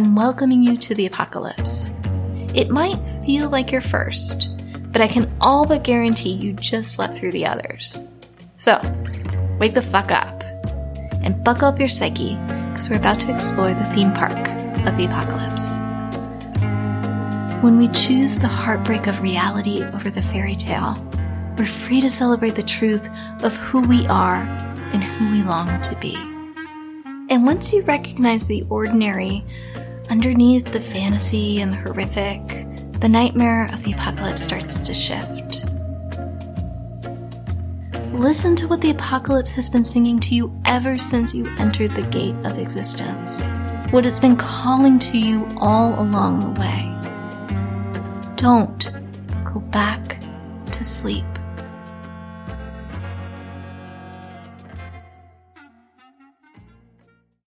I'm welcoming you to the apocalypse. It might feel like you're first, but I can all but guarantee you just slept through the others. So, wake the fuck up and buckle up your psyche because we're about to explore the theme park of the apocalypse. When we choose the heartbreak of reality over the fairy tale, we're free to celebrate the truth of who we are and who we long to be. And once you recognize the ordinary underneath the fantasy and the horrific, the nightmare of the apocalypse starts to shift. Listen to what the apocalypse has been singing to you ever since you entered the gate of existence, what it's been calling to you all along the way. Don't go back to sleep.